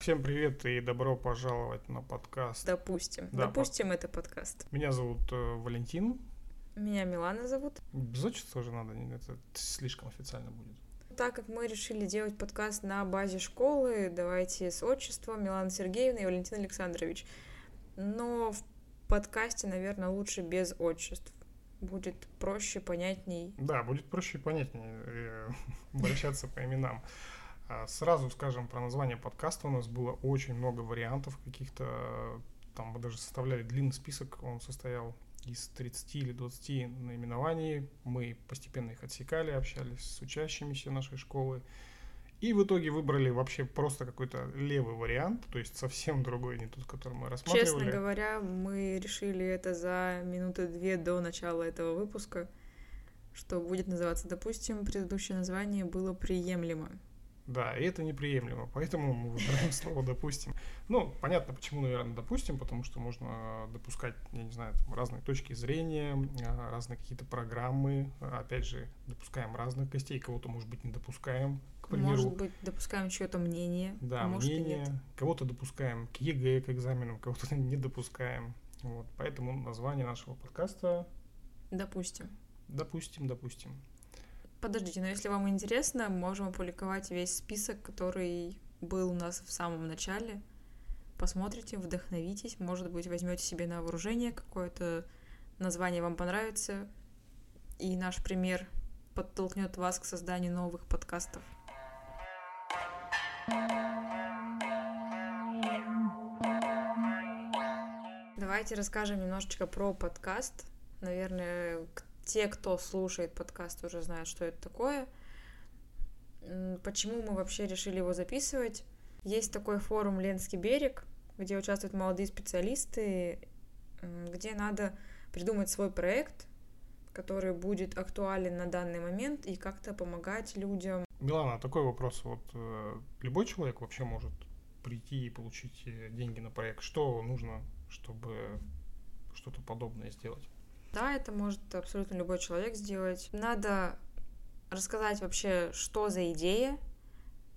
Всем привет и добро пожаловать на подкаст. Допустим. Да, Допустим, это подкаст. Меня зовут э, Валентин. Меня Милана зовут. Без отчества уже надо, это слишком официально будет. Так как мы решили делать подкаст на базе школы, давайте с отчеством Милана Сергеевна и Валентин Александрович. Но в подкасте, наверное, лучше без отчеств. Будет проще, понятней. Да, будет проще и понятнее э, обращаться по именам. А, Сразу скажем про название подкаста. У нас было очень много вариантов каких-то. Там мы даже составляли длинный список. Он состоял из 30 или 20 наименований. Мы постепенно их отсекали, общались с учащимися нашей школы. И в итоге выбрали вообще просто какой-то левый вариант, то есть совсем другой, не тот, который мы рассматривали. Честно говоря, мы решили это за минуты две до начала этого выпуска, что будет называться, допустим, предыдущее название было приемлемо. Да, и это неприемлемо, поэтому мы выбираем слово «допустим». Ну, понятно, почему, наверное, «допустим», потому что можно допускать, я не знаю, там, разные точки зрения, а, разные какие-то программы. Опять же, допускаем разных гостей, кого-то, может быть, не допускаем, к примеру. Может быть, допускаем чье-то мнение, да, а может и мнение. нет. Кого-то допускаем к ЕГЭ, к экзаменам, кого-то не допускаем. Вот, поэтому название нашего подкаста Допустим. «Допустим, допустим». Подождите, но если вам интересно, можем опубликовать весь список, который был у нас в самом начале. Посмотрите, вдохновитесь, может быть, возьмете себе на вооружение какое-то название вам понравится, и наш пример подтолкнет вас к созданию новых подкастов. Давайте расскажем немножечко про подкаст. Наверное, те, кто слушает подкаст, уже знают, что это такое. Почему мы вообще решили его записывать? Есть такой форум «Ленский берег», где участвуют молодые специалисты, где надо придумать свой проект, который будет актуален на данный момент и как-то помогать людям. Милана, такой вопрос. Вот э, любой человек вообще может прийти и получить э, деньги на проект. Что нужно, чтобы что-то подобное сделать? Да, это может абсолютно любой человек сделать. Надо рассказать вообще, что за идея,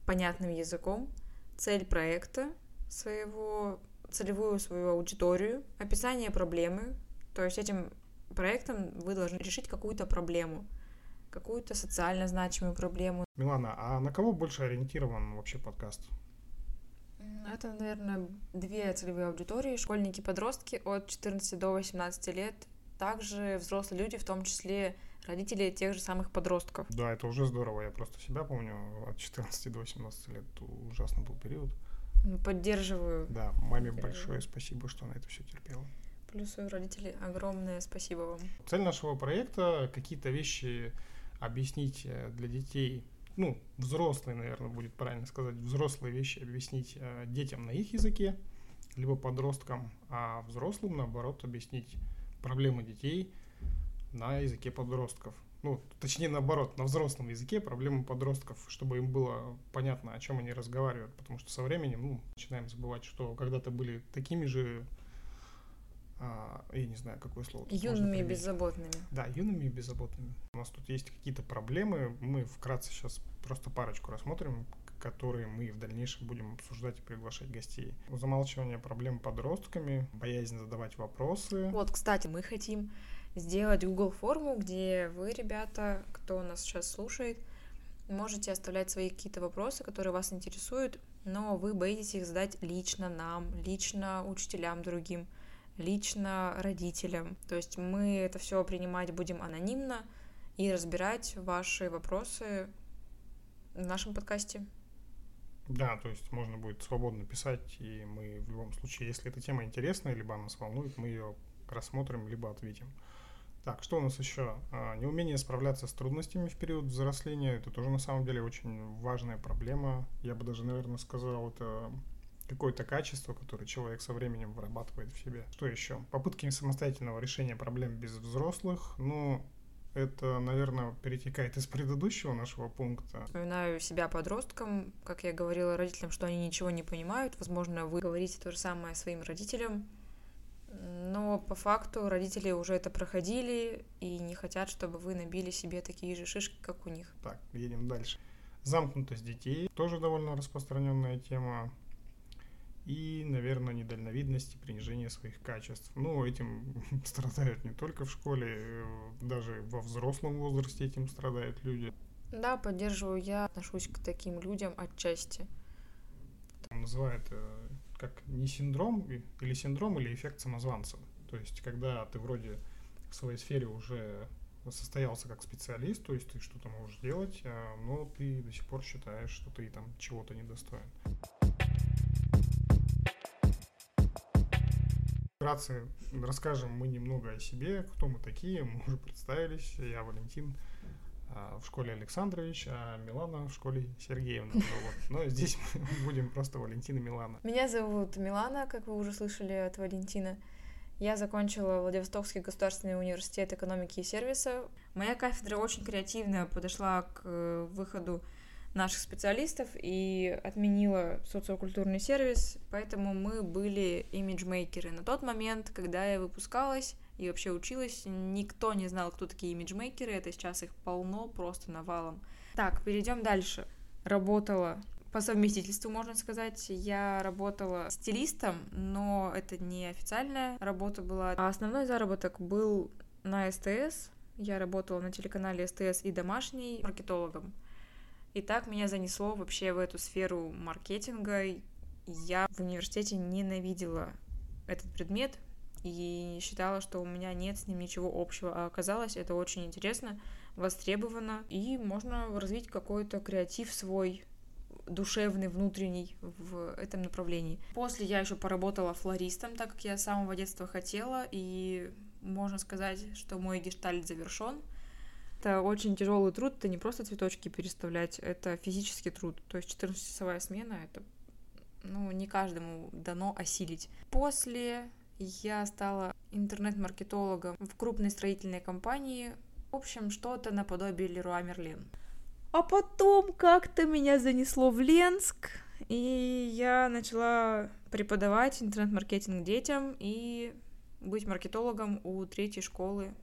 понятным языком, цель проекта своего, целевую свою аудиторию, описание проблемы. То есть этим проектом вы должны решить какую-то проблему, какую-то социально значимую проблему. Милана, а на кого больше ориентирован вообще подкаст? Это, наверное, две целевые аудитории. Школьники, подростки от 14 до 18 лет. Также взрослые люди, в том числе родители тех же самых подростков. Да, это уже здорово. Я просто себя помню от 14 до 18 лет. Ужасный был период. Поддерживаю. Да, маме Здорово. большое спасибо, что она это все терпела. Плюсую родители. Огромное спасибо вам. Цель нашего проекта какие-то вещи объяснить э, для детей, ну, взрослые, наверное, будет правильно сказать, взрослые вещи объяснить э, детям на их языке, либо подросткам, а взрослым, наоборот, объяснить проблемы детей на языке подростков. Ну, точнее, наоборот, на взрослом языке проблемы подростков, чтобы им было понятно, о чем они разговаривают, потому что со временем, ну, начинаем забывать, что когда-то были такими же, а, я не знаю, какое слово. Юными и беззаботными. Да, юными и беззаботными. У нас тут есть какие-то проблемы. Мы вкратце сейчас просто парочку рассмотрим, которые мы в дальнейшем будем обсуждать и приглашать гостей. Замалчивание проблем подростками, боязнь задавать вопросы. Вот, кстати, мы хотим сделать Google форму, где вы, ребята, кто нас сейчас слушает, можете оставлять свои какие-то вопросы, которые вас интересуют, но вы боитесь их задать лично нам, лично учителям другим, лично родителям. То есть мы это все принимать будем анонимно и разбирать ваши вопросы в нашем подкасте. Да, то есть можно будет свободно писать, и мы в любом случае, если эта тема интересная, либо нас волнует, мы ее рассмотрим, либо ответим. Так, что у нас еще? А, Неумение справляться с трудностями в период взросления. Это тоже на самом деле очень важная проблема. Я бы даже, наверное, сказал, это какое-то качество, которое человек со временем вырабатывает в себе. Что еще? Попытки самостоятельного решения проблем без взрослых. Ну, это, наверное, перетекает из предыдущего нашего пункта. Вспоминаю себя подростком, как я говорила родителям, что они ничего не понимают. Возможно, вы говорите то же самое своим родителям. Но по факту родители уже это проходили и не хотят, чтобы вы набили себе такие же шишки, как у них. Так, едем дальше. Замкнутость детей тоже довольно распространенная тема. И, наверное, недальновидность и принижение своих качеств. Ну, этим страдают не только в школе, э, даже во взрослом возрасте этим страдают люди. Да, поддерживаю. Я отношусь к таким людям отчасти. Называют э, как не синдром или синдром или эффект самозванца. То есть, когда ты вроде в своей сфере уже состоялся как специалист, то есть ты что-то можешь делать, а, но ты до сих пор считаешь, что ты там чего-то недостоин. Вкратце расскажем мы немного о себе, кто мы такие, мы уже представились. Я Валентин, а, в школе Александрович, а Милана в школе Сергеевна. Вот. Но здесь мы будем просто Валентина Милана. Меня зовут Милана, как вы уже слышали от Валентина. Я закончила Владивостокский государственный университет экономики и сервиса. Моя кафедра очень креативно подошла к э, выходу наших специалистов и отменила социокультурный сервис, поэтому мы были имиджмейкеры. На тот момент, когда я выпускалась и вообще училась, никто не знал, кто такие имиджмейкеры, это сейчас их полно, просто навалом. Так, перейдем дальше. Работала по совместительству, можно сказать. Я работала стилистом, но это не официальная работа была. А основной заработок был на СТС. Я работала на телеканале СТС и домашний маркетологом. И так меня занесло вообще в эту сферу маркетинга. Я в университете ненавидела этот предмет и считала, что у меня нет с ним ничего общего. А оказалось, это очень интересно, востребовано, и можно развить какой-то креатив свой, душевный, внутренний в этом направлении. После я еще поработала флористом, так как я с самого детства хотела, и можно сказать, что мой гештальт завершен. Это очень тяжелый труд, это не просто цветочки переставлять, это физический труд. То есть 14-часовая смена, это ну, не каждому дано осилить. После я стала интернет-маркетологом в крупной строительной компании. В общем, что-то наподобие Леруа Мерлен. А потом как-то меня занесло в Ленск, и я начала преподавать интернет-маркетинг детям и быть маркетологом у третьей школы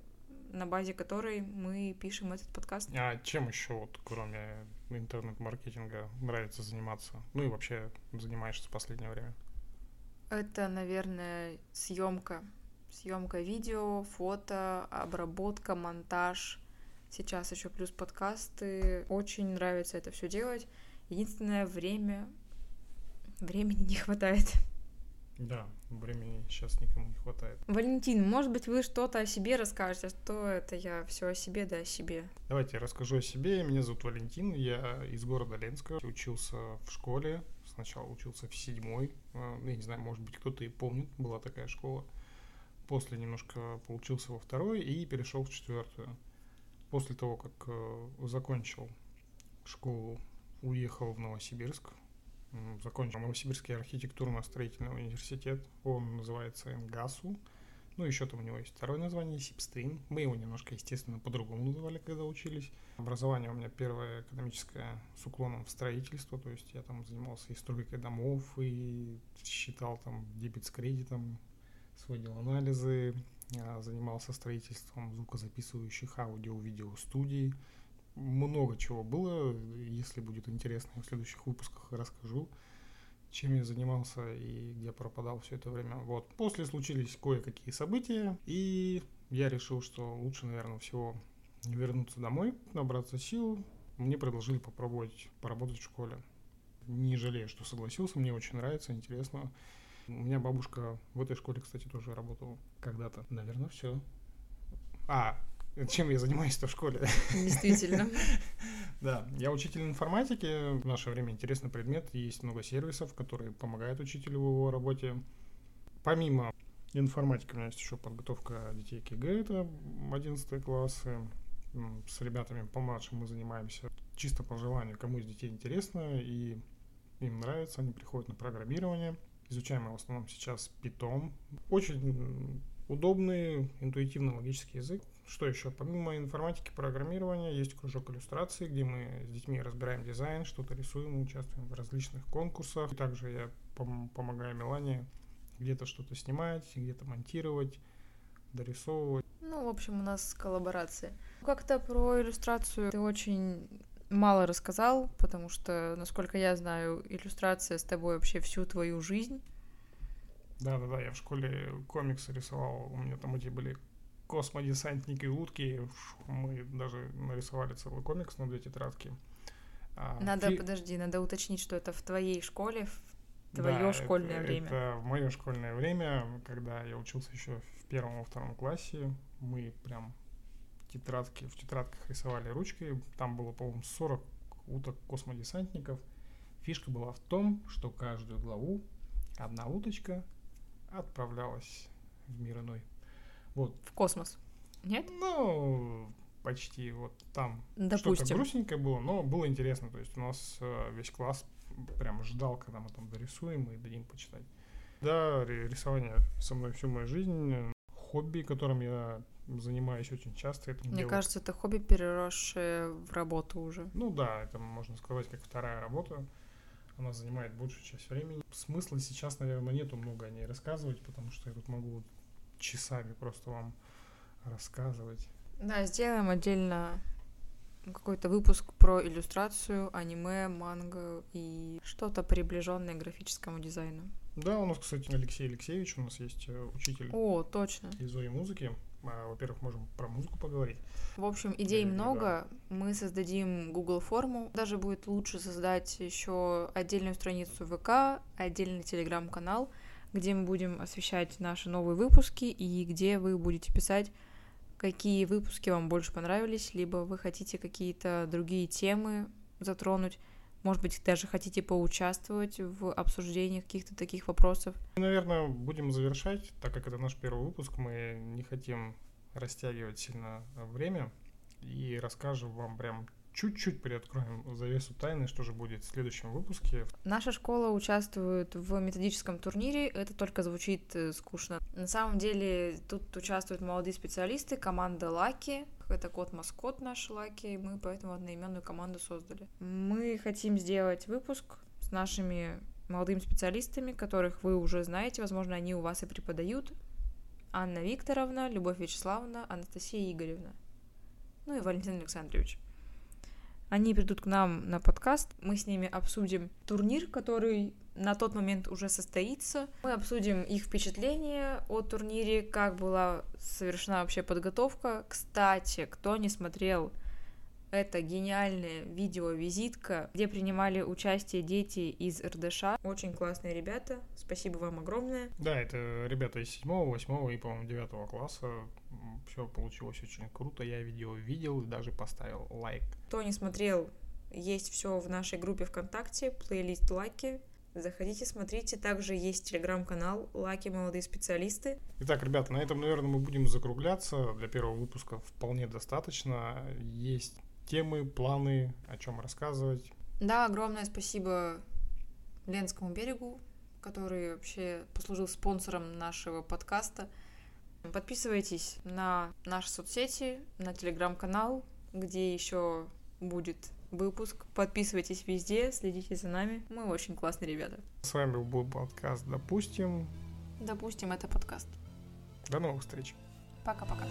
на базе которой мы пишем этот подкаст. А чем еще, вот, кроме интернет-маркетинга, нравится заниматься? Ну и вообще занимаешься в последнее время? Это, наверное, съемка. Съемка видео, фото, обработка, монтаж. Сейчас еще плюс подкасты. Очень нравится это все делать. Единственное время времени не хватает. Да, времени сейчас никому не хватает. Валентин, может быть, вы что-то о себе расскажете, а что это я все о себе, да о себе. Давайте я расскажу о себе. Меня зовут Валентин, я из города Ленска. Учился в школе, сначала учился в седьмой. А, я не знаю, может быть, кто-то и помнит, была такая школа. После немножко получился во второй и перешел в четвертую. После того, как э, закончил школу, уехал в Новосибирск, закончил Новосибирский архитектурно-строительный университет. Он называется НГАСУ. Ну, еще там у него есть второе название, Сипстрин. Мы его немножко, естественно, по-другому называли, когда учились. Образование у меня первое экономическое с уклоном в строительство, то есть я там занимался и стройкой домов, и считал там дебет с кредитом, сводил анализы, занимался строительством звукозаписывающих аудио-видео студий, много чего было. Если будет интересно, я в следующих выпусках расскажу, чем я занимался и где пропадал все это время. Вот. После случились кое-какие события, и я решил, что лучше, наверное, всего вернуться домой, набраться сил. Мне предложили попробовать поработать в школе. Не жалею, что согласился, мне очень нравится, интересно. У меня бабушка в этой школе, кстати, тоже работала когда-то. Наверное, все. А, чем я занимаюсь-то в школе? Действительно. Да, я учитель информатики. В наше время интересный предмет. Есть много сервисов, которые помогают учителю в его работе. Помимо информатики у меня есть еще подготовка детей к ЕГЭ, это 11 классы. С ребятами помладше мы занимаемся чисто по желанию, кому из детей интересно и им нравится, они приходят на программирование. Изучаем мы в основном сейчас Python. Очень удобный, интуитивно-логический язык. Что еще? Помимо информатики, программирования, есть кружок иллюстрации, где мы с детьми разбираем дизайн, что-то рисуем, участвуем в различных конкурсах. Также я пом- помогаю Милане где-то что-то снимать, где-то монтировать, дорисовывать. Ну, в общем, у нас коллаборация. Как-то про иллюстрацию ты очень мало рассказал, потому что, насколько я знаю, иллюстрация с тобой вообще всю твою жизнь. Да-да-да, я в школе комиксы рисовал, у меня там эти были космодесантники утки, мы даже нарисовали целый комикс на две тетрадки. А, надо, фи... подожди, надо уточнить, что это в твоей школе, в твое да, школьное это, время. Это в мое школьное время, когда я учился еще в первом и втором классе, мы прям тетрадки, в тетрадках рисовали ручкой. Там было, по-моему, 40 уток космодесантников. Фишка была в том, что каждую главу одна уточка отправлялась в мир иной. Вот. В космос. Нет? Ну, почти. Вот там что-то грустненькое было, но было интересно. То есть у нас э, весь класс прям ждал, когда мы там дорисуем и дадим почитать. Да, рисование со мной всю мою жизнь. Хобби, которым я занимаюсь очень часто. Этим Мне делаю. кажется, это хобби, переросшее в работу уже. Ну да, это можно сказать как вторая работа. Она занимает большую часть времени. Смысла сейчас, наверное, нету много о ней рассказывать, потому что я тут могу часами просто вам рассказывать. Да, сделаем отдельно какой-то выпуск про иллюстрацию, аниме, манго и что-то приближенное к графическому дизайну. Да, у нас, кстати, Алексей Алексеевич, у нас есть э, учитель. О, точно. Из музыки. А, во-первых, можем про музыку поговорить. В общем, идей да, много. Да. Мы создадим Google форму. Даже будет лучше создать еще отдельную страницу ВК, отдельный телеграм-канал, где мы будем освещать наши новые выпуски и где вы будете писать, какие выпуски вам больше понравились, либо вы хотите какие-то другие темы затронуть. Может быть, даже хотите поучаствовать в обсуждении каких-то таких вопросов? Наверное, будем завершать, так как это наш первый выпуск, мы не хотим растягивать сильно время и расскажем вам прям чуть-чуть приоткроем завесу тайны, что же будет в следующем выпуске. Наша школа участвует в методическом турнире, это только звучит э, скучно. На самом деле тут участвуют молодые специалисты, команда Лаки, это кот-маскот наш Лаки, и мы поэтому одноименную команду создали. Мы хотим сделать выпуск с нашими молодыми специалистами, которых вы уже знаете, возможно, они у вас и преподают. Анна Викторовна, Любовь Вячеславовна, Анастасия Игоревна. Ну и Валентин Александрович. Они придут к нам на подкаст, мы с ними обсудим турнир, который на тот момент уже состоится. Мы обсудим их впечатления о турнире, как была совершена вообще подготовка. Кстати, кто не смотрел это гениальная видео-визитка, где принимали участие дети из РДШ. Очень классные ребята. Спасибо вам огромное. Да, это ребята из 7, 8 и, по-моему, 9 класса. Все получилось очень круто. Я видео видел и даже поставил лайк. Кто не смотрел, есть все в нашей группе ВКонтакте, плейлист Лаки. Заходите, смотрите. Также есть телеграм-канал Лаки Молодые специалисты. Итак, ребята, на этом, наверное, мы будем закругляться. Для первого выпуска вполне достаточно. Есть темы, планы, о чем рассказывать. Да, огромное спасибо Ленскому берегу, который вообще послужил спонсором нашего подкаста. Подписывайтесь на наши соцсети, на телеграм-канал, где еще будет выпуск. Подписывайтесь везде, следите за нами. Мы очень классные ребята. С вами был подкаст «Допустим». Допустим, это подкаст. До новых встреч. Пока-пока.